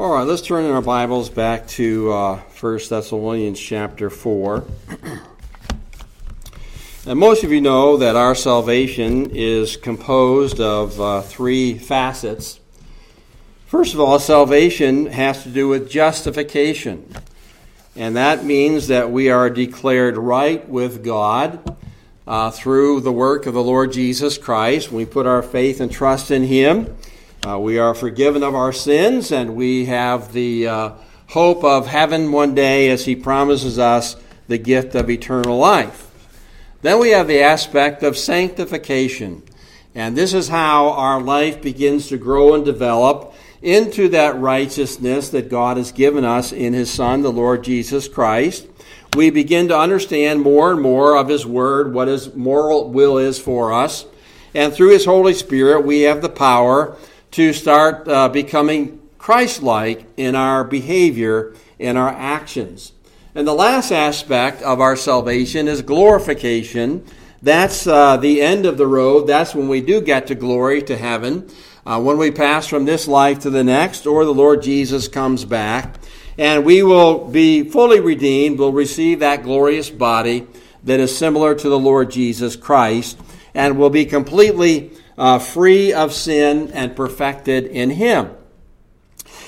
All right, let's turn in our Bibles back to uh, 1 Thessalonians chapter 4. and most of you know that our salvation is composed of uh, three facets. First of all, salvation has to do with justification. And that means that we are declared right with God uh, through the work of the Lord Jesus Christ. We put our faith and trust in Him. Uh, we are forgiven of our sins, and we have the uh, hope of heaven one day as He promises us the gift of eternal life. Then we have the aspect of sanctification. And this is how our life begins to grow and develop into that righteousness that God has given us in His Son, the Lord Jesus Christ. We begin to understand more and more of His Word, what His moral will is for us. And through His Holy Spirit, we have the power to start uh, becoming Christ like in our behavior, in our actions. And the last aspect of our salvation is glorification. That's uh, the end of the road. That's when we do get to glory, to heaven, uh, when we pass from this life to the next, or the Lord Jesus comes back. And we will be fully redeemed, will receive that glorious body that is similar to the Lord Jesus Christ, and will be completely uh, free of sin and perfected in Him.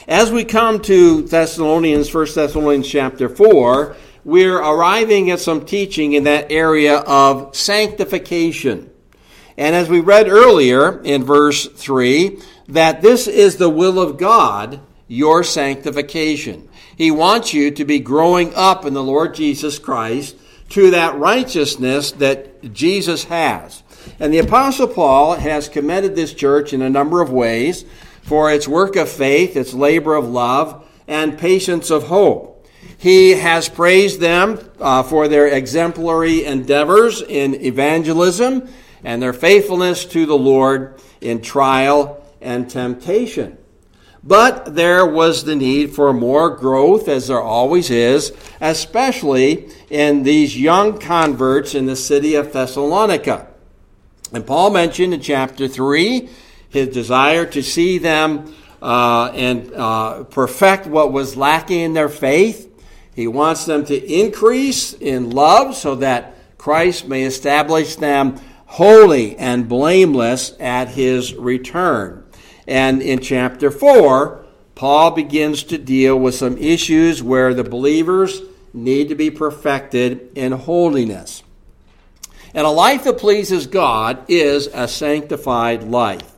As we come to Thessalonians, 1 Thessalonians chapter 4, we're arriving at some teaching in that area of sanctification. And as we read earlier in verse 3, that this is the will of God, your sanctification. He wants you to be growing up in the Lord Jesus Christ to that righteousness that Jesus has. And the Apostle Paul has commended this church in a number of ways for its work of faith, its labor of love, and patience of hope. He has praised them uh, for their exemplary endeavors in evangelism and their faithfulness to the Lord in trial and temptation. But there was the need for more growth, as there always is, especially in these young converts in the city of Thessalonica. And Paul mentioned in chapter 3 his desire to see them uh, and uh, perfect what was lacking in their faith. He wants them to increase in love so that Christ may establish them holy and blameless at his return. And in chapter 4, Paul begins to deal with some issues where the believers need to be perfected in holiness. And a life that pleases God is a sanctified life.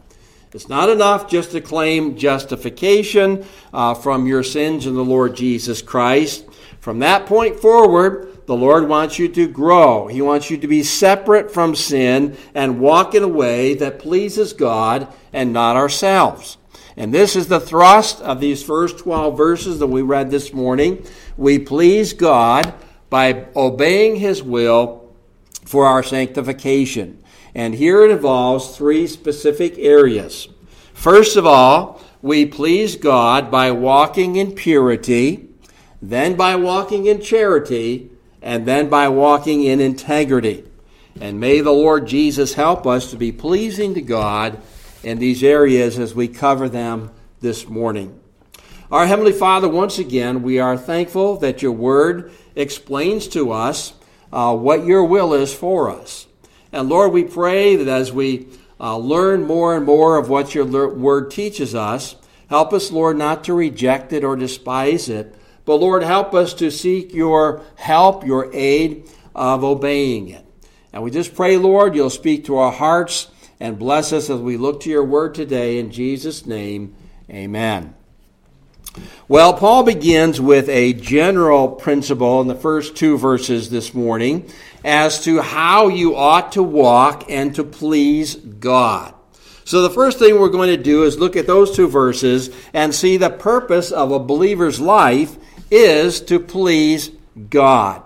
It's not enough just to claim justification uh, from your sins in the Lord Jesus Christ. From that point forward, the Lord wants you to grow. He wants you to be separate from sin and walk in a way that pleases God and not ourselves. And this is the thrust of these first 12 verses that we read this morning. We please God by obeying His will for our sanctification. And here it involves three specific areas. First of all, we please God by walking in purity, then by walking in charity, and then by walking in integrity. And may the Lord Jesus help us to be pleasing to God in these areas as we cover them this morning. Our Heavenly Father, once again, we are thankful that your word explains to us uh, what your will is for us. And Lord, we pray that as we uh, learn more and more of what your word teaches us, help us, Lord, not to reject it or despise it, but Lord, help us to seek your help, your aid of obeying it. And we just pray, Lord, you'll speak to our hearts and bless us as we look to your word today. In Jesus' name, amen. Well, Paul begins with a general principle in the first two verses this morning as to how you ought to walk and to please God. So, the first thing we're going to do is look at those two verses and see the purpose of a believer's life is to please God.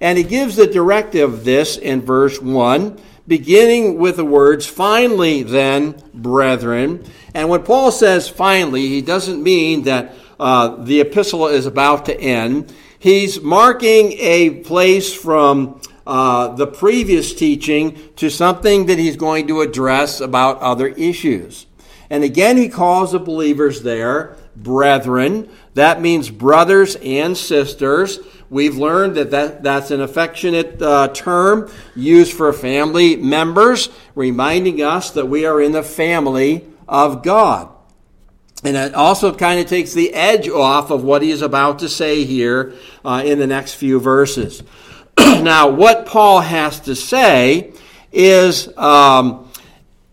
And he gives the directive of this in verse 1, beginning with the words, Finally, then, brethren. And when Paul says finally, he doesn't mean that uh, the epistle is about to end. He's marking a place from uh, the previous teaching to something that he's going to address about other issues. And again, he calls the believers there brethren. That means brothers and sisters. We've learned that, that that's an affectionate uh, term used for family members, reminding us that we are in the family of God. And it also kind of takes the edge off of what he is about to say here uh, in the next few verses. now, what Paul has to say is um,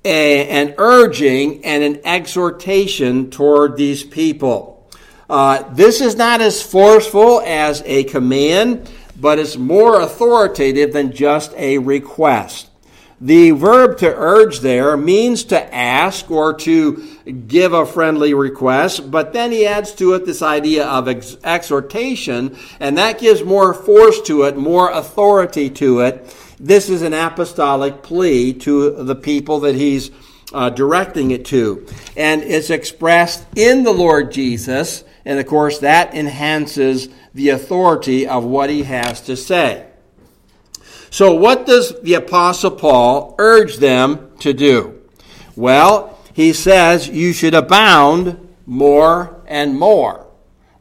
a, an urging and an exhortation toward these people. Uh, this is not as forceful as a command, but it's more authoritative than just a request. The verb to urge there means to ask or to give a friendly request, but then he adds to it this idea of ex- exhortation, and that gives more force to it, more authority to it. This is an apostolic plea to the people that he's uh, directing it to. And it's expressed in the Lord Jesus, and of course, that enhances the authority of what he has to say. So, what does the Apostle Paul urge them to do? Well, he says you should abound more and more.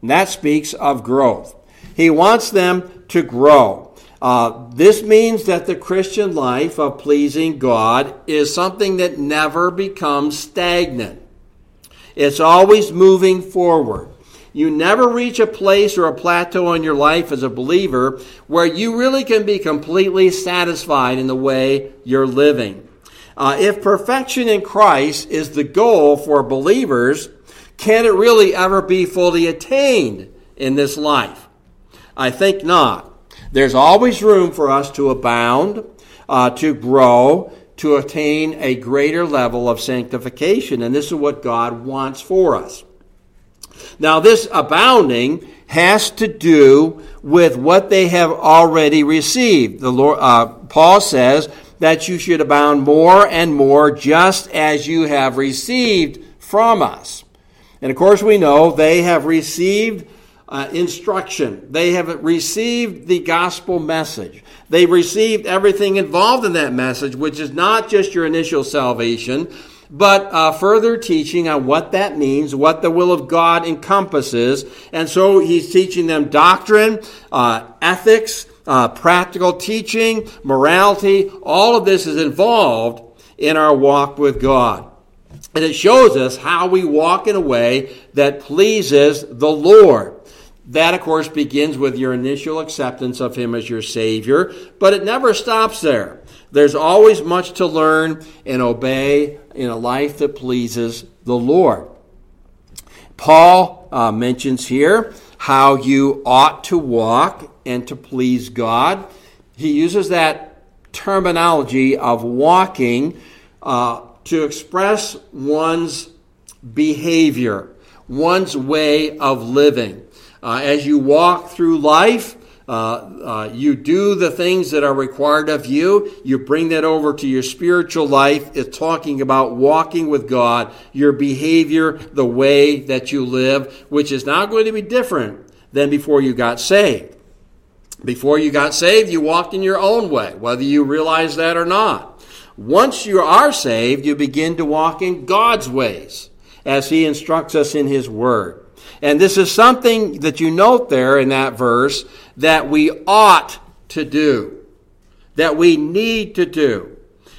And that speaks of growth. He wants them to grow. Uh, this means that the Christian life of pleasing God is something that never becomes stagnant. It's always moving forward. You never reach a place or a plateau in your life as a believer where you really can be completely satisfied in the way you're living. Uh, if perfection in Christ is the goal for believers, can it really ever be fully attained in this life? I think not. There's always room for us to abound, uh, to grow, to attain a greater level of sanctification. And this is what God wants for us. Now, this abounding has to do with what they have already received. The Lord, uh, Paul says that you should abound more and more, just as you have received from us. And of course, we know they have received uh, instruction. They have received the gospel message. They've received everything involved in that message, which is not just your initial salvation, but uh, further teaching on what that means, what the will of God encompasses. And so he's teaching them doctrine, uh, ethics, uh, practical teaching, morality. All of this is involved in our walk with God. And it shows us how we walk in a way that pleases the Lord. That, of course, begins with your initial acceptance of Him as your Savior, but it never stops there. There's always much to learn and obey in a life that pleases the Lord. Paul uh, mentions here how you ought to walk and to please God. He uses that terminology of walking uh, to express one's behavior, one's way of living. Uh, as you walk through life, uh, uh, you do the things that are required of you. You bring that over to your spiritual life. It's talking about walking with God, your behavior, the way that you live, which is now going to be different than before you got saved. Before you got saved, you walked in your own way, whether you realize that or not. Once you are saved, you begin to walk in God's ways as He instructs us in His Word. And this is something that you note there in that verse that we ought to do, that we need to do.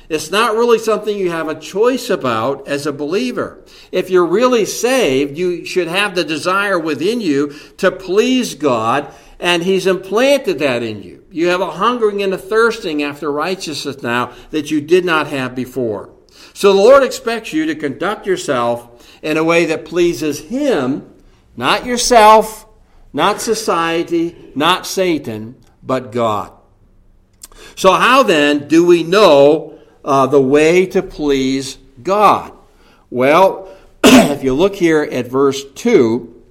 It's not really something you have a choice about as a believer. If you're really saved, you should have the desire within you to please God, and He's implanted that in you. You have a hungering and a thirsting after righteousness now that you did not have before. So the Lord expects you to conduct yourself in a way that pleases Him not yourself, not society, not Satan, but God. So, how then do we know uh, the way to please God? Well, if you look here at verse 2,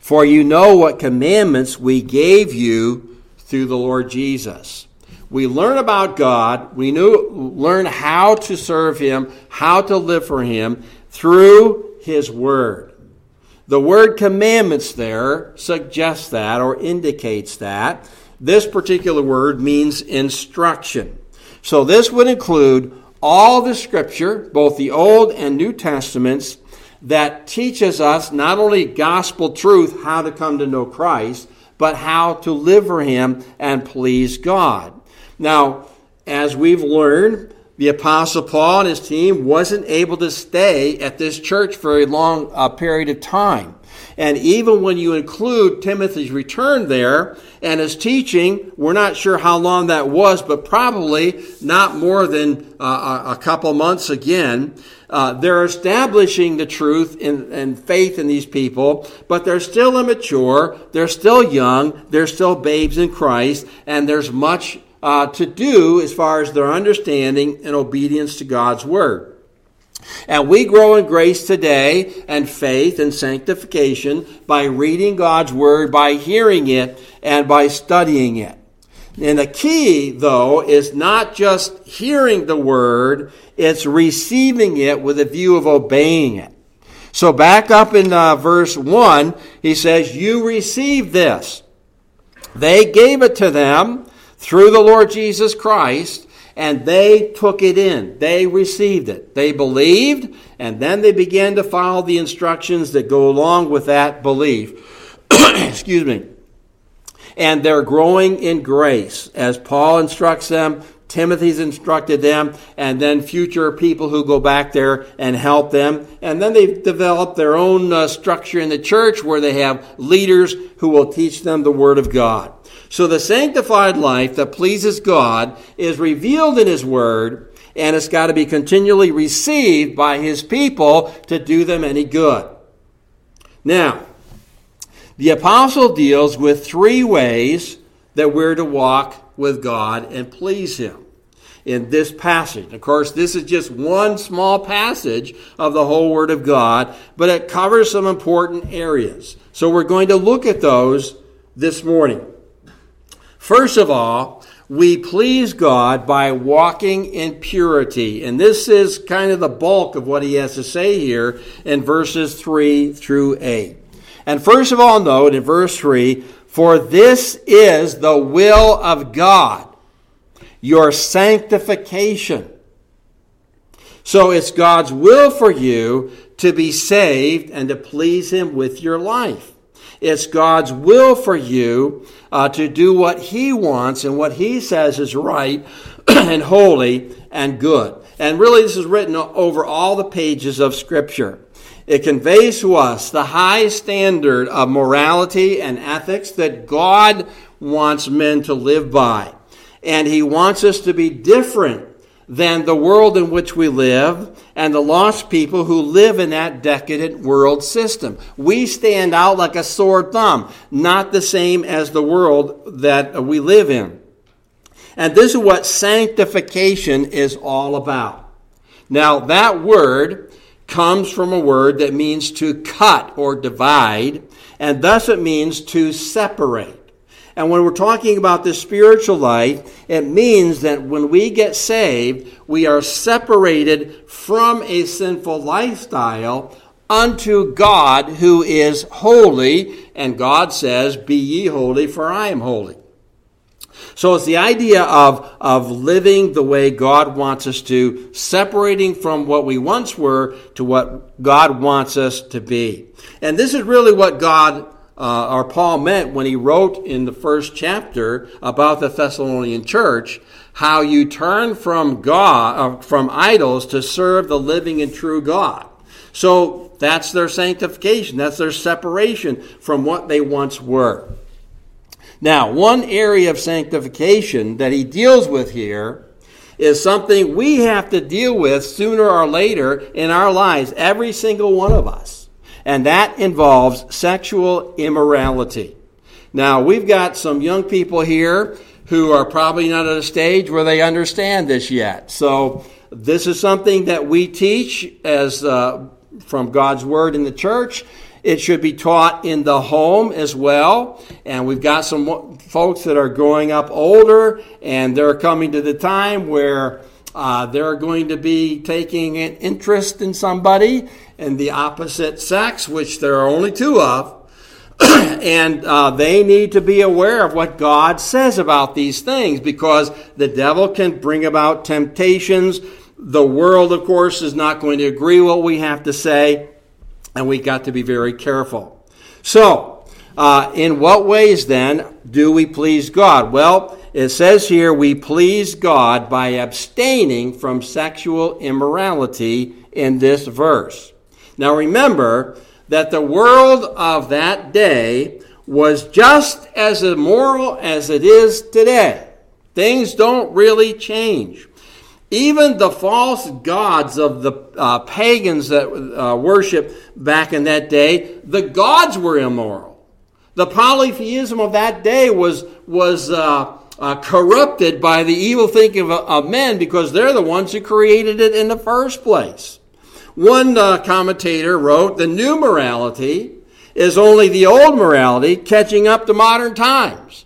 for you know what commandments we gave you through the Lord Jesus. We learn about God, we knew, learn how to serve Him, how to live for Him through His Word. The word commandments there suggests that or indicates that. This particular word means instruction. So this would include all the scripture, both the Old and New Testaments, that teaches us not only gospel truth, how to come to know Christ, but how to live for Him and please God. Now, as we've learned, the Apostle Paul and his team wasn't able to stay at this church for a long uh, period of time. And even when you include Timothy's return there and his teaching, we're not sure how long that was, but probably not more than uh, a couple months again. Uh, they're establishing the truth and faith in these people, but they're still immature, they're still young, they're still babes in Christ, and there's much uh, to do as far as their understanding and obedience to God's Word. And we grow in grace today and faith and sanctification by reading God's Word, by hearing it, and by studying it. And the key, though, is not just hearing the Word, it's receiving it with a view of obeying it. So back up in uh, verse 1, he says, You received this. They gave it to them through the Lord Jesus Christ, and they took it in. They received it. They believed, and then they began to follow the instructions that go along with that belief. Excuse me. And they're growing in grace. As Paul instructs them, Timothy's instructed them, and then future people who go back there and help them. And then they've developed their own uh, structure in the church where they have leaders who will teach them the Word of God. So the sanctified life that pleases God is revealed in His Word, and it's got to be continually received by His people to do them any good. Now, the apostle deals with three ways that we're to walk with God and please Him in this passage. Of course, this is just one small passage of the whole Word of God, but it covers some important areas. So we're going to look at those this morning. First of all, we please God by walking in purity. And this is kind of the bulk of what he has to say here in verses 3 through 8. And first of all, note in verse 3 For this is the will of God, your sanctification. So it's God's will for you to be saved and to please Him with your life. It's God's will for you uh, to do what He wants and what He says is right and holy and good. And really, this is written over all the pages of Scripture. It conveys to us the high standard of morality and ethics that God wants men to live by. And He wants us to be different than the world in which we live and the lost people who live in that decadent world system. We stand out like a sore thumb, not the same as the world that we live in. And this is what sanctification is all about. Now, that word comes from a word that means to cut or divide, and thus it means to separate. And when we're talking about the spiritual life, it means that when we get saved, we are separated from a sinful lifestyle unto God who is holy. And God says, Be ye holy, for I am holy. So it's the idea of, of living the way God wants us to, separating from what we once were to what God wants us to be. And this is really what God uh, or Paul meant when he wrote in the first chapter about the Thessalonian church how you turn from God, uh, from idols to serve the living and true God. So that's their sanctification. That's their separation from what they once were. Now, one area of sanctification that he deals with here is something we have to deal with sooner or later in our lives, every single one of us and that involves sexual immorality. Now, we've got some young people here who are probably not at a stage where they understand this yet. So, this is something that we teach as uh, from God's Word in the church. It should be taught in the home as well. And we've got some folks that are growing up older, and they're coming to the time where uh, they're going to be taking an interest in somebody and the opposite sex, which there are only two of. and uh, they need to be aware of what God says about these things because the devil can bring about temptations. The world, of course, is not going to agree what we have to say. And we've got to be very careful. So, uh, in what ways then do we please God? Well, it says here we please God by abstaining from sexual immorality in this verse. Now remember that the world of that day was just as immoral as it is today. Things don't really change. Even the false gods of the uh, pagans that uh, worship back in that day, the gods were immoral. The polytheism of that day was, was uh, uh corrupted by the evil thinking of, of, men because they're the ones who created it in the first place. One uh, commentator wrote, The new morality is only the old morality catching up to modern times.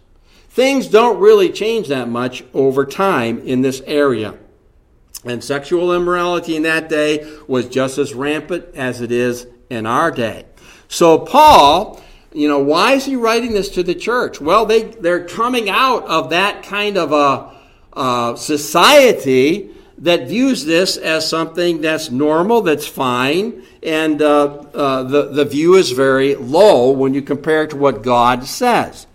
Things don't really change that much over time in this area. And sexual immorality in that day was just as rampant as it is in our day. So, Paul, you know, why is he writing this to the church? Well, they, they're coming out of that kind of a, society that views this as something that's normal, that's fine, and uh, uh, the, the view is very low when you compare it to what God says.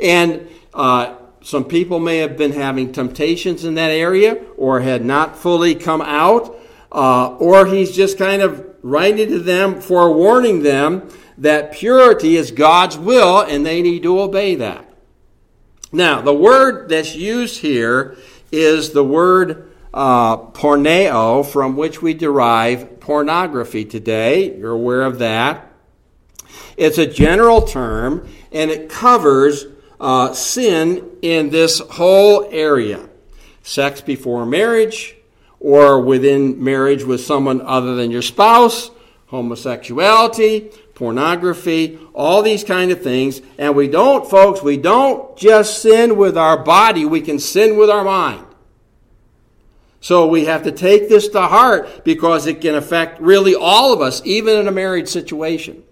And uh, some people may have been having temptations in that area or had not fully come out, uh, or he's just kind of writing to them, forewarning them that purity is God's will and they need to obey that. Now, the word that's used here is the word uh, porneo, from which we derive pornography today. You're aware of that. It's a general term, and it covers uh, sin in this whole area sex before marriage, or within marriage with someone other than your spouse, homosexuality, pornography, all these kind of things. And we don't, folks, we don't just sin with our body, we can sin with our mind. So we have to take this to heart because it can affect really all of us, even in a married situation.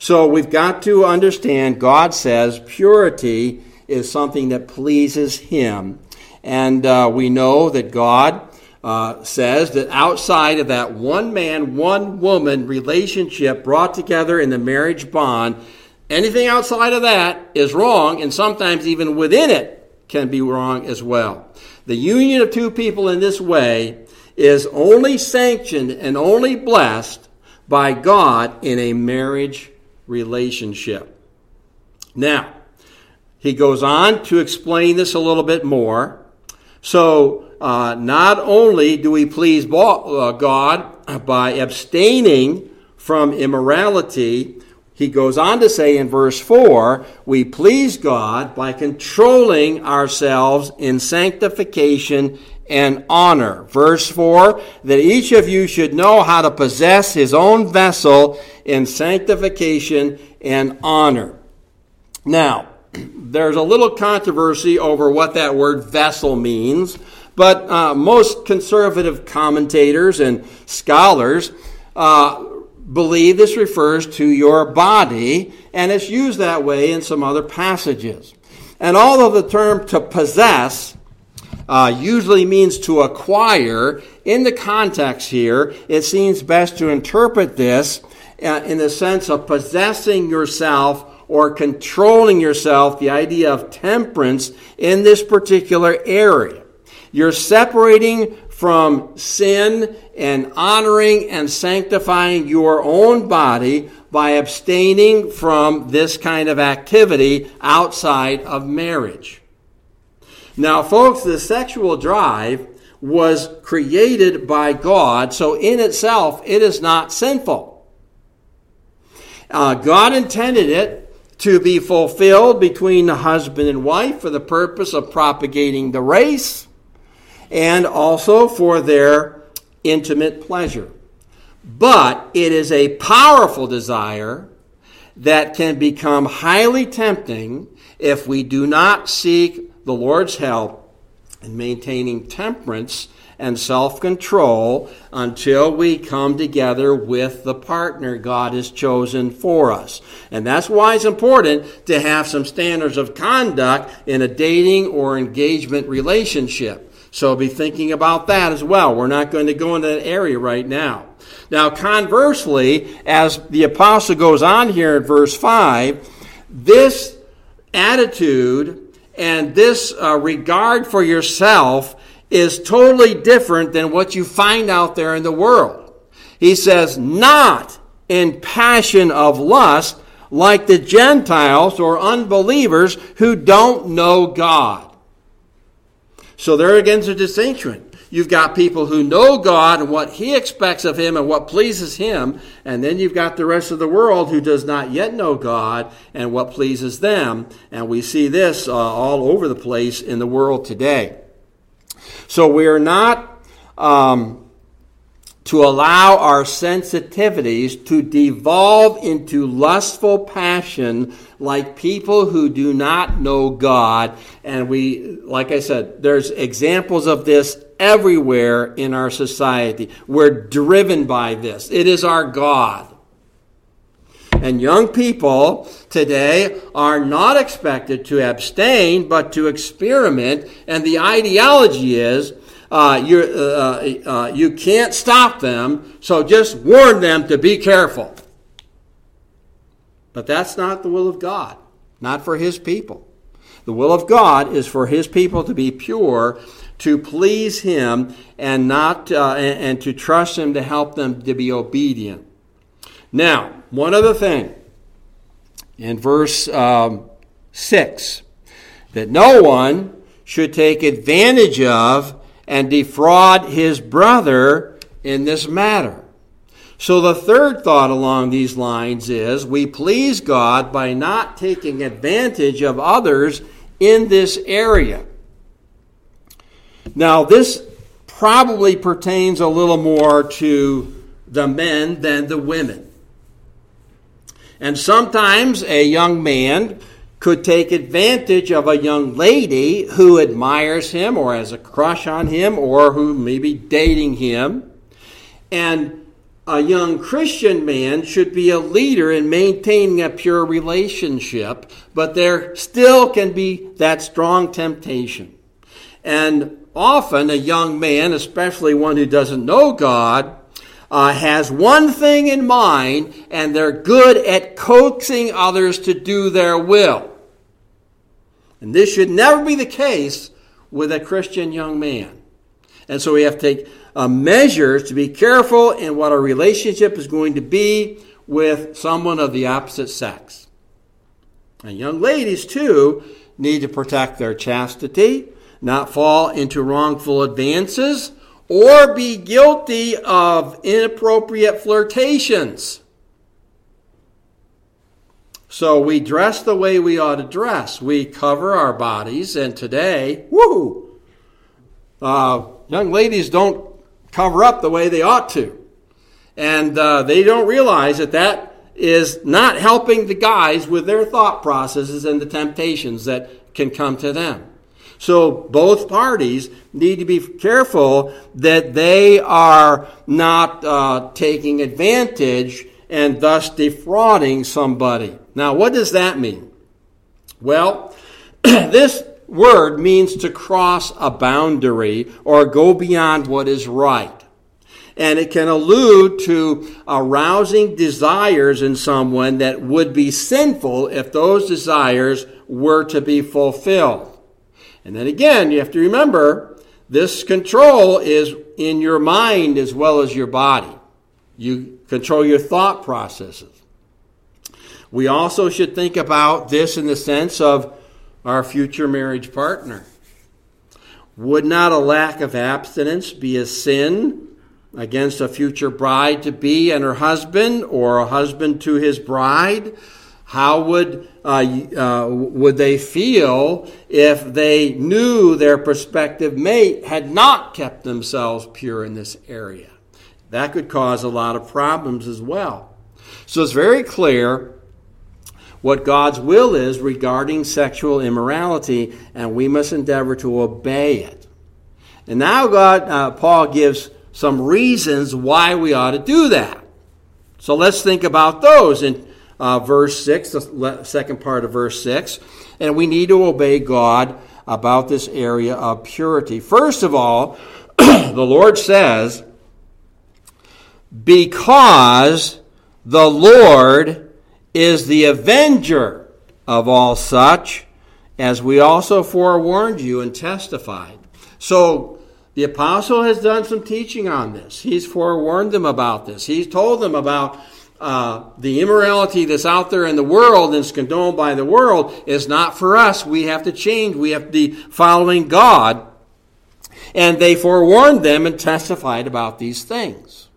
So we've got to understand God says purity is something that pleases Him. And uh, we know that God uh, says that outside of that one man, one woman relationship brought together in the marriage bond, anything outside of that is wrong, and sometimes even within it can be wrong as well. The union of two people in this way is only sanctioned and only blessed by God in a marriage relationship. Now, he goes on to explain this a little bit more. So, uh, not only do we please uh, God by abstaining from immorality, he goes on to say in verse 4 we please God by controlling ourselves in sanctification and honor. Verse 4 that each of you should know how to possess his own vessel in sanctification and honor. Now, there's a little controversy over what that word vessel means, but uh, most conservative commentators and scholars uh, believe this refers to your body, and it's used that way in some other passages. And although the term to possess uh, usually means to acquire, in the context here, it seems best to interpret this uh, in the sense of possessing yourself or controlling yourself, the idea of temperance in this particular area. You're separating from sin and honoring and sanctifying your own body by abstaining from this kind of activity outside of marriage. Now, folks, the sexual drive was created by God, so in itself, it is not sinful. Uh, God intended it to be fulfilled between the husband and wife for the purpose of propagating the race and also for their intimate pleasure. But it is a powerful desire that can become highly tempting if we do not seek the Lord's help in maintaining temperance and self control until we come together with the partner God has chosen for us. And that's why it's important to have some standards of conduct in a dating or engagement relationship. So be thinking about that as well. We're not going to go into that area right now. Now, conversely, as the apostle goes on here in verse 5, this attitude and this uh, regard for yourself is totally different than what you find out there in the world. He says, not in passion of lust like the Gentiles or unbelievers who don't know God. So there again is a distinction. You've got people who know God and what He expects of Him and what pleases Him. And then you've got the rest of the world who does not yet know God and what pleases them. And we see this uh, all over the place in the world today. So we are not um, to allow our sensitivities to devolve into lustful passion like people who do not know God. And we, like I said, there's examples of this everywhere in our society. We're driven by this. It is our God. And young people today are not expected to abstain, but to experiment. And the ideology is uh, you uh, uh, you can't stop them, so just warn them to be careful. But that's not the will of God, not for His people. The will of God is for His people to be pure, to please Him, and not uh, and, and to trust Him to help them to be obedient. Now, one other thing in verse um, 6 that no one should take advantage of and defraud his brother in this matter. So the third thought along these lines is we please God by not taking advantage of others in this area. Now, this probably pertains a little more to the men than the women. And sometimes a young man could take advantage of a young lady who admires him or has a crush on him or who may be dating him. And a young Christian man should be a leader in maintaining a pure relationship, but there still can be that strong temptation. And often a young man, especially one who doesn't know God, uh, has one thing in mind, and they're good at coaxing others to do their will. And this should never be the case with a Christian young man. And so we have to take uh, measures to be careful in what our relationship is going to be with someone of the opposite sex. And young ladies, too, need to protect their chastity, not fall into wrongful advances, or be guilty of inappropriate flirtations. So we dress the way we ought to dress. We cover our bodies, and today, woo, uh, young ladies don't cover up the way they ought to. And uh, they don't realize that that is not helping the guys with their thought processes and the temptations that can come to them. So both parties need to be careful that they are not uh, taking advantage and thus defrauding somebody. Now, what does that mean? Well, this word means to cross a boundary or go beyond what is right. And it can allude to arousing desires in someone that would be sinful if those desires were to be fulfilled. And then again, you have to remember this control is in your mind as well as your body. You control your thought processes. We also should think about this in the sense of our future marriage partner. Would not a lack of abstinence be a sin against a future bride to be and her husband, or a husband to his bride? How would uh, uh, would they feel if they knew their prospective mate had not kept themselves pure in this area? That could cause a lot of problems as well. So it's very clear what God's will is regarding sexual immorality, and we must endeavor to obey it. And now God, uh, Paul gives some reasons why we ought to do that. So let's think about those in uh, verse 6, the second part of verse 6. And we need to obey God about this area of purity. First of all, the Lord says, because the Lord is the avenger of all such, as we also forewarned you and testified. So the apostle has done some teaching on this. He's forewarned them about this. He's told them about uh, the immorality that's out there in the world and is condoned by the world is not for us. We have to change. We have to be following God. And they forewarned them and testified about these things.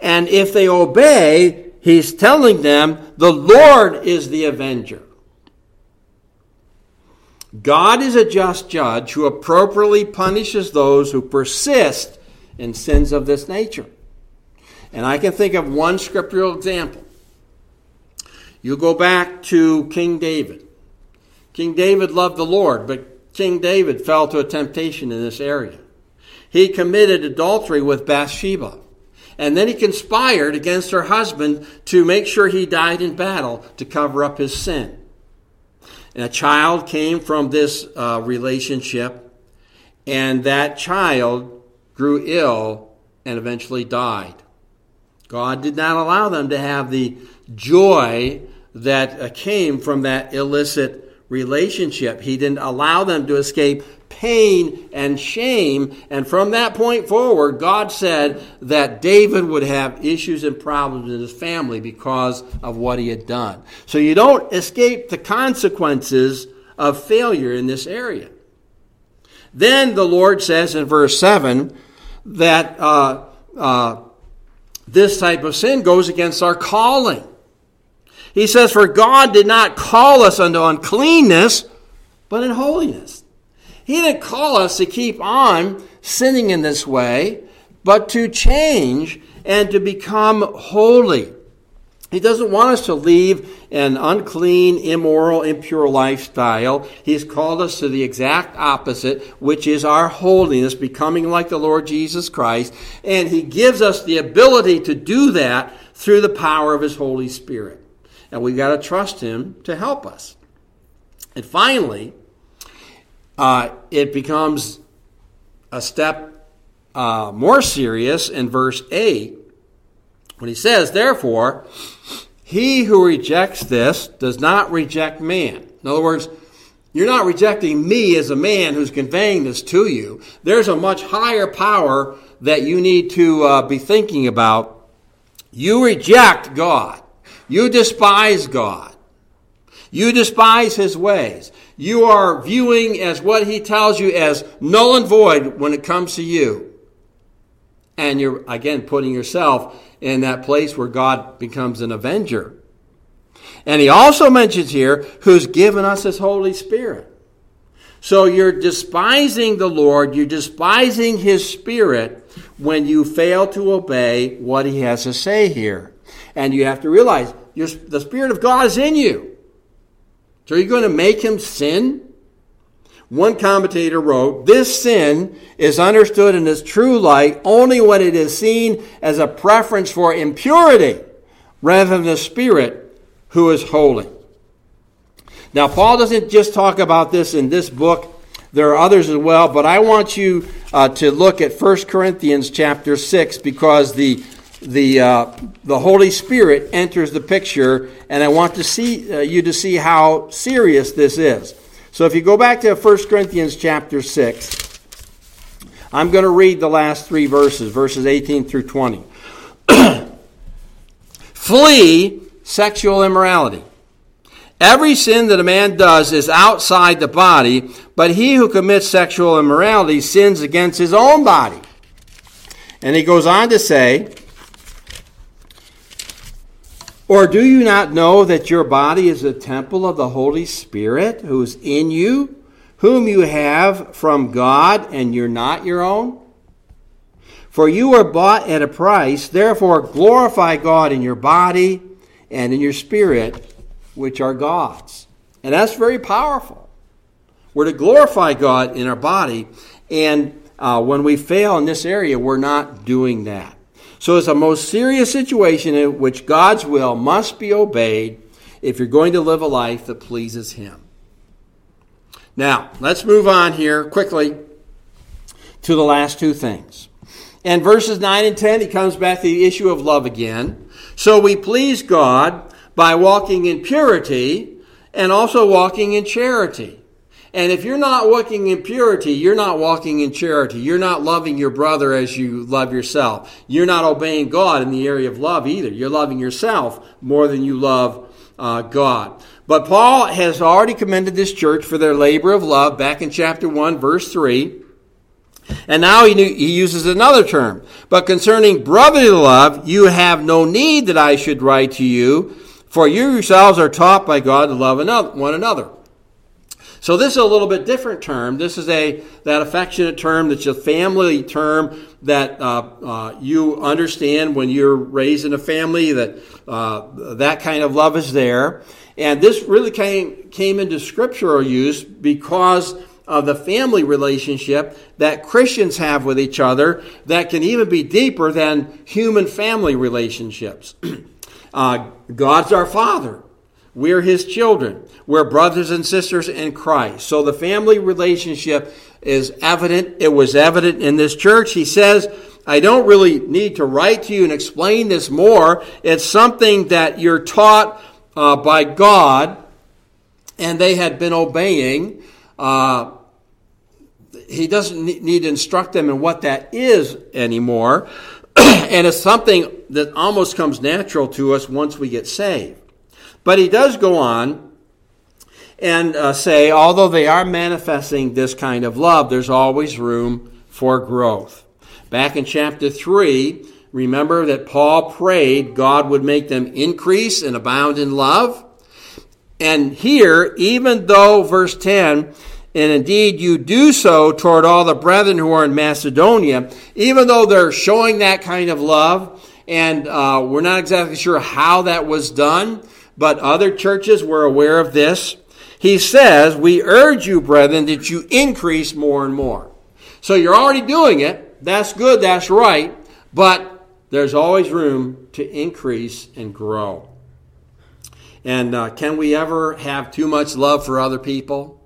And if they obey, he's telling them the Lord is the avenger. God is a just judge who appropriately punishes those who persist in sins of this nature. And I can think of one scriptural example. You go back to King David. King David loved the Lord, but King David fell to a temptation in this area. He committed adultery with Bathsheba. And then he conspired against her husband to make sure he died in battle to cover up his sin. And a child came from this uh, relationship, and that child grew ill and eventually died. God did not allow them to have the joy that uh, came from that illicit relationship. He didn't allow them to escape pain and shame. And from that point forward, God said that David would have issues and problems in his family because of what he had done. So you don't escape the consequences of failure in this area. Then the Lord says in verse 7 that uh, uh, this type of sin goes against our calling. He says, For God did not call us unto uncleanness, but in holiness. He didn't call us to keep on sinning in this way, but to change and to become holy. He doesn't want us to leave an unclean, immoral, impure lifestyle. He's called us to the exact opposite, which is our holiness, becoming like the Lord Jesus Christ. And He gives us the ability to do that through the power of His Holy Spirit. And we've got to trust Him to help us. And finally, uh, it becomes a step uh, more serious in verse 8 when he says, Therefore, he who rejects this does not reject man. In other words, you're not rejecting me as a man who's conveying this to you. There's a much higher power that you need to uh, be thinking about. You reject God. You despise God. You despise his ways. You are viewing as what he tells you as null and void when it comes to you. And you're, again, putting yourself in that place where God becomes an avenger. And he also mentions here who's given us his Holy Spirit. So you're despising the Lord, you're despising his Spirit when you fail to obey what he has to say here. And you have to realize the Spirit of God is in you. So are you going to make him sin? One commentator wrote, This sin is understood in its true light only when it is seen as a preference for impurity rather than the Spirit who is holy. Now, Paul doesn't just talk about this in this book. There are others as well, but I want you uh, to look at 1 Corinthians chapter 6 because the the, uh, the Holy Spirit enters the picture, and I want to see uh, you to see how serious this is. So if you go back to 1 Corinthians chapter 6, I'm going to read the last three verses, verses 18 through 20. Flee sexual immorality. Every sin that a man does is outside the body, but he who commits sexual immorality sins against his own body. And he goes on to say, or do you not know that your body is a temple of the Holy Spirit who is in you, whom you have from God, and you're not your own? For you were bought at a price, therefore glorify God in your body and in your spirit, which are God's. And that's very powerful. We're to glorify God in our body, and uh, when we fail in this area, we're not doing that. So it's a most serious situation in which God's will must be obeyed if you're going to live a life that pleases Him. Now, let's move on here quickly to the last two things. In verses 9 and 10, he comes back to the issue of love again. So we please God by walking in purity and also walking in charity. And if you're not walking in purity, you're not walking in charity. You're not loving your brother as you love yourself. You're not obeying God in the area of love either. You're loving yourself more than you love uh, God. But Paul has already commended this church for their labor of love back in chapter 1, verse 3. And now he, he uses another term. But concerning brotherly love, you have no need that I should write to you, for you yourselves are taught by God to love one another. So this is a little bit different term. This is a that affectionate term that's a family term that uh, uh, you understand when you're raised in a family that uh, that kind of love is there. And this really came came into scriptural use because of the family relationship that Christians have with each other that can even be deeper than human family relationships. uh, God's our Father. We're His children. We're brothers and sisters in Christ. So the family relationship is evident. It was evident in this church. He says, I don't really need to write to you and explain this more. It's something that you're taught uh, by God, and they had been obeying. Uh, he doesn't need to instruct them in what that is anymore. and it's something that almost comes natural to us once we get saved. But he does go on and uh, say, although they are manifesting this kind of love, there's always room for growth. Back in chapter 3, remember that Paul prayed God would make them increase and abound in love. And here, even though, verse 10, and indeed you do so toward all the brethren who are in Macedonia, even though they're showing that kind of love, and uh, we're not exactly sure how that was done, but other churches were aware of this. He says, We urge you, brethren, that you increase more and more. So you're already doing it. That's good, that's right. But there's always room to increase and grow. And uh, can we ever have too much love for other people?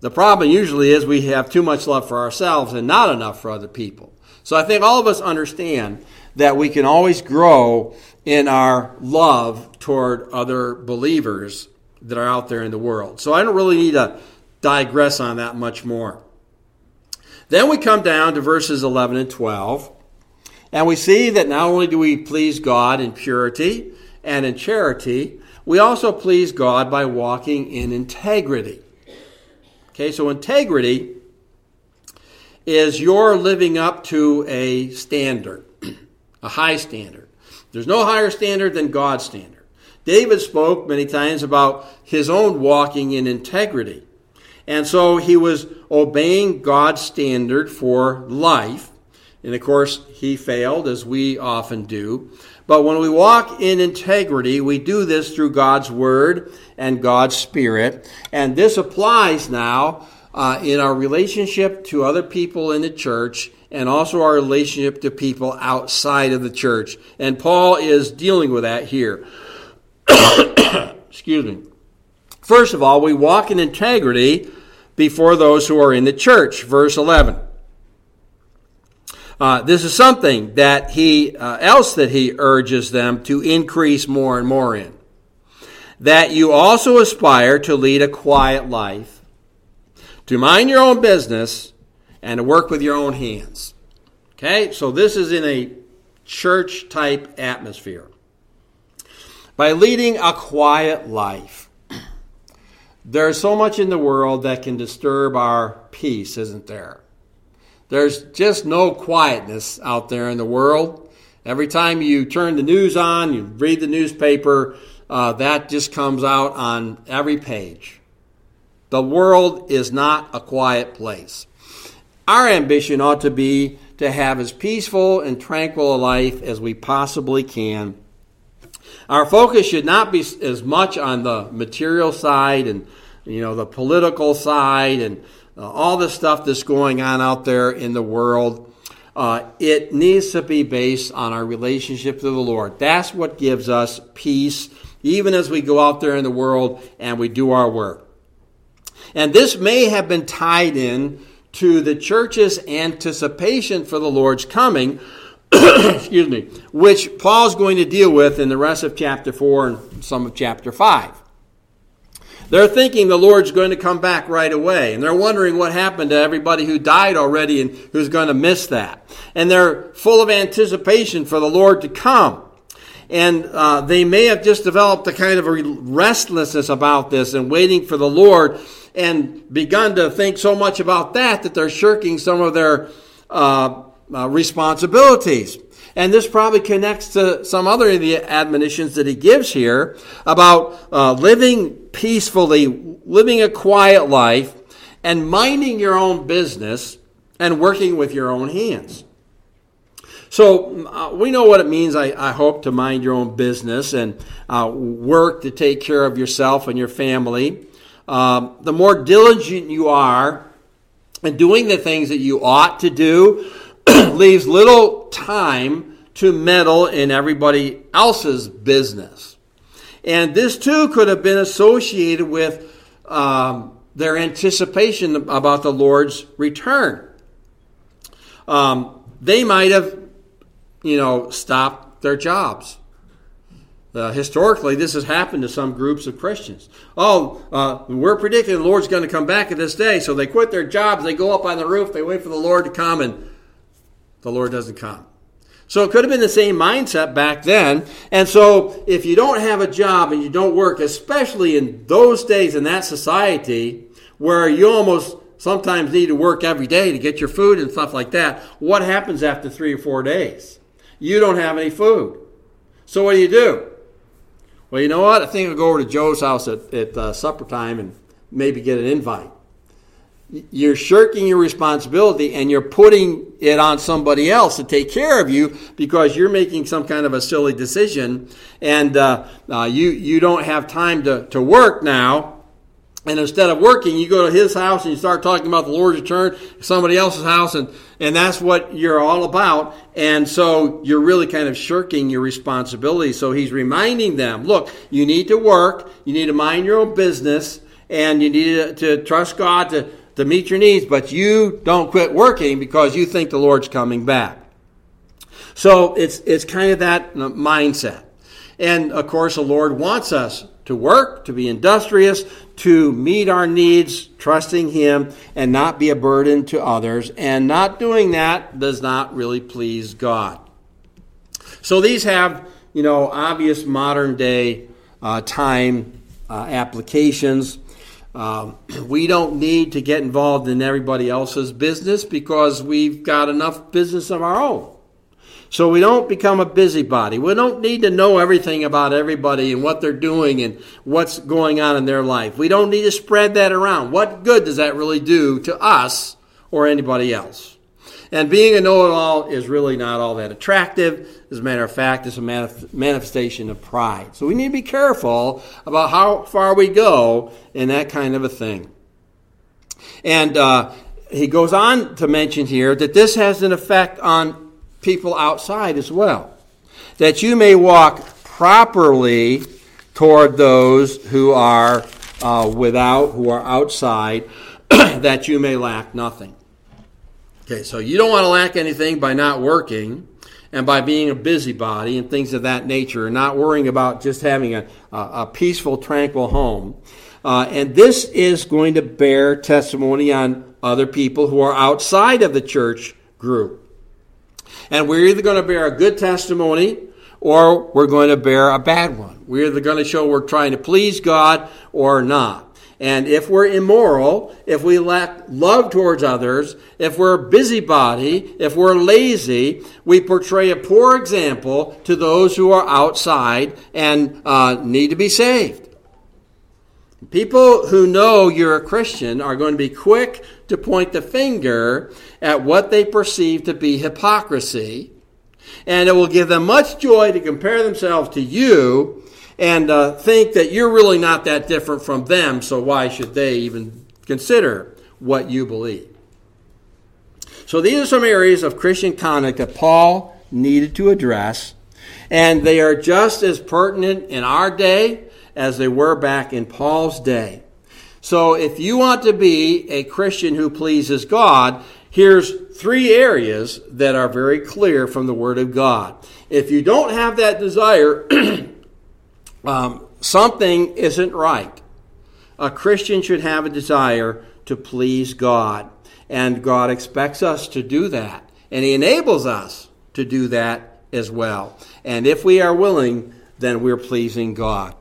The problem usually is we have too much love for ourselves and not enough for other people. So I think all of us understand that we can always grow in our love toward other believers that are out there in the world. So I don't really need to digress on that much more. Then we come down to verses 11 and 12, and we see that not only do we please God in purity and in charity, we also please God by walking in integrity. Okay, so integrity is your living up to a standard, a high standard. There's no higher standard than God's standard. David spoke many times about his own walking in integrity. And so he was obeying God's standard for life. And of course, he failed, as we often do. But when we walk in integrity, we do this through God's Word and God's Spirit. And this applies now uh, in our relationship to other people in the church and also our relationship to people outside of the church. And Paul is dealing with that here. Excuse me. First of all, we walk in integrity before those who are in the church. Verse 11. Uh, this is something that he uh, else that he urges them to increase more and more in. That you also aspire to lead a quiet life, to mind your own business, and to work with your own hands. Okay, so this is in a church type atmosphere. By leading a quiet life, there's so much in the world that can disturb our peace, isn't there? There's just no quietness out there in the world. Every time you turn the news on, you read the newspaper, uh, that just comes out on every page. The world is not a quiet place. Our ambition ought to be to have as peaceful and tranquil a life as we possibly can. Our focus should not be as much on the material side and you know the political side and uh, all the stuff that's going on out there in the world. Uh, it needs to be based on our relationship to the Lord. That's what gives us peace, even as we go out there in the world and we do our work. And this may have been tied in to the church's anticipation for the Lord's coming, excuse me, which Paul's going to deal with in the rest of chapter 4 and some of chapter 5. They're thinking the Lord's going to come back right away, and they're wondering what happened to everybody who died already and who's going to miss that. And they're full of anticipation for the Lord to come. And uh, they may have just developed a kind of a restlessness about this and waiting for the Lord and begun to think so much about that that they're shirking some of their uh, uh, responsibilities. And this probably connects to some other of the admonitions that he gives here about uh, living peacefully, living a quiet life, and minding your own business and working with your own hands. So uh, we know what it means, I, I, hope, to mind your own business and uh, work to take care of yourself and your family. Um, the more diligent you are in doing the things that you ought to do, leaves little time to meddle in everybody else's business. And this too could have been associated with um, their anticipation about the Lord's return. Um, they might have, you know, stopped their jobs. Uh, historically, this has happened to some groups of Christians. Oh, uh, we're predicting the Lord's going to come back at this day, so they quit their jobs, they go up on the roof, they wait for the Lord to come, and the Lord doesn't come. So it could have been the same mindset back then. And so if you don't have a job and you don't work, especially in those days in that society where you almost sometimes need to work every day to get your food and stuff like that, what happens after three or four days? You don't have any food. So what do you do? Well, you know what? I think I'll go over to Joe's house at, at uh, supper time and maybe get an invite you're shirking your responsibility and you're putting it on somebody else to take care of you because you're making some kind of a silly decision and uh, uh, you, you don't have time to, to work now. And instead of working, you go to his house and you start talking about the Lord's return, somebody else's house, and, and that's what you're all about. And so you're really kind of shirking your responsibility. So he's reminding them look, you need to work, you need to mind your own business, and you need to, to trust God to to meet your needs, but you don't quit working because you think the Lord's coming back. So it's, it's kind of that uh, mindset. And of course, the Lord wants us to work, to be industrious, to meet our needs, trusting Him, and not be a burden to others. And not doing that does not really please God. So these have, you know, obvious modern day uh, time uh, applications. Um, we don't need to get involved in everybody else's business because we've got enough business of our own. So we don't become a busybody. We don't need to know everything about everybody and what they're doing and what's going on in their life. We don't need to spread that around. What good does that really do to us or anybody else? And being a know it all is really not all that attractive. As a matter of fact, it's a manif- manifestation of pride. So we need to be careful about how far we go in that kind of a thing. And uh, he goes on to mention here that this has an effect on people outside as well. That you may walk properly toward those who are uh, without, who are outside, that you may lack nothing. Okay, so you don't want to lack anything by not working and by being a busybody and things of that nature, and not worrying about just having a, a, peaceful, tranquil home. Uh, and this is going to bear testimony on other people who are outside of the church group. And we're either going to bear a good testimony or we're going to bear a bad one. We're either going to show we're trying to please God or not. And if we're immoral, if we lack love towards others, if we're a busybody, if we're lazy, we portray a poor example to those who are outside and uh, need to be saved. People who know you're a Christian are going to be quick to point the finger at what they perceive to be hypocrisy, and it will give them much joy to compare themselves to you and uh, think that you're really not that different from them, so why should they even consider what you believe? So these are some areas of Christian conduct that Paul needed to address, and they are just as pertinent in our day as they were back in Paul's day. So if you want to be a Christian who pleases God, here's three areas that are very clear from the Word of God. If you don't have that desire, um, something isn't right. A Christian should have a desire to please God, and God expects us to do that, and He enables us to do that as well. And if we are willing, then we're pleasing God.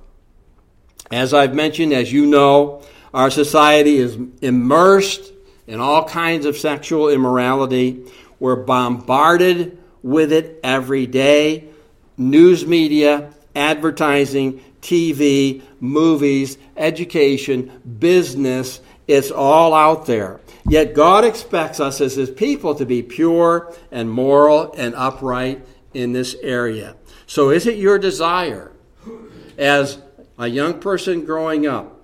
As I've mentioned, as you know, our society is immersed in all kinds of sexual immorality. We're bombarded with it every day. News media, advertising, TV, movies, education, business, it's all out there. Yet God expects us as His people to be pure and moral and upright in this area. So, is it your desire as a young person growing up,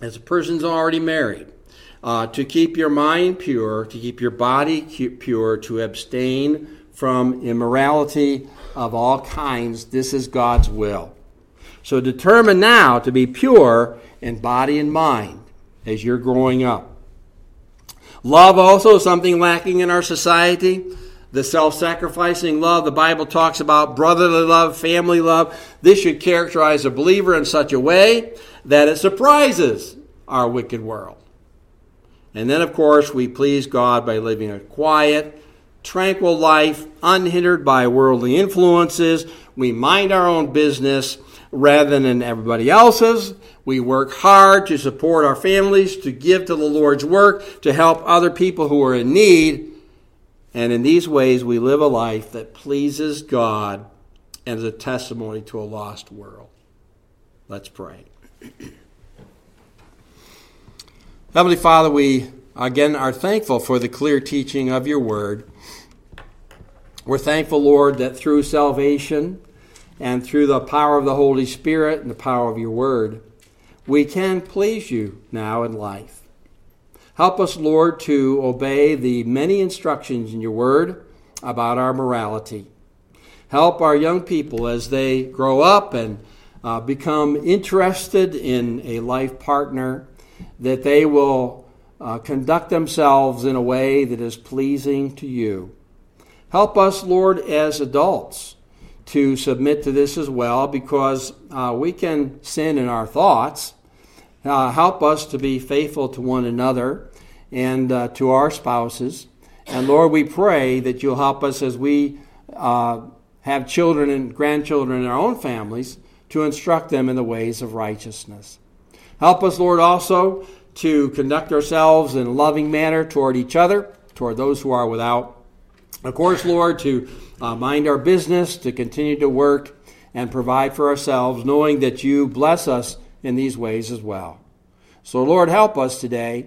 as a person's already married, uh, to keep your mind pure, to keep your body pure, to abstain from immorality of all kinds? This is God's will. So determine now to be pure in body and mind as you're growing up. Love also is something lacking in our society. The self sacrificing love the Bible talks about, brotherly love, family love. This should characterize a believer in such a way that it surprises our wicked world. And then, of course, we please God by living a quiet, tranquil life, unhindered by worldly influences. We mind our own business rather than everybody else's. We work hard to support our families, to give to the Lord's work, to help other people who are in need. And in these ways, we live a life that pleases God and is a testimony to a lost world. Let's pray. Heavenly Father, we again are thankful for the clear teaching of your word. We're thankful, Lord, that through salvation, and through the power of the Holy Spirit and the power of your word, we can please you now in life. Help us, Lord, to obey the many instructions in your word about our morality. Help our young people as they grow up and uh, become interested in a life partner, that they will uh, conduct themselves in a way that is pleasing to you. Help us, Lord, as adults to submit to this as well because uh, we can sin in our thoughts. Uh, help us to be faithful to one another and uh, to our spouses. And Lord, we pray that you'll help us as we uh, have children and grandchildren in our own families to instruct them in the ways of righteousness. Help us, Lord, also to conduct ourselves in a loving manner toward each other, toward those who are without. Of course, Lord, to uh, mind our business, to continue to work and provide for ourselves, knowing that you bless us in these ways as well. So, Lord, help us today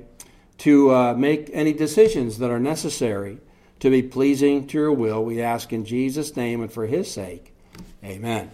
to uh, make any decisions that are necessary to be pleasing to your will. We ask in Jesus' name and for his sake. Amen.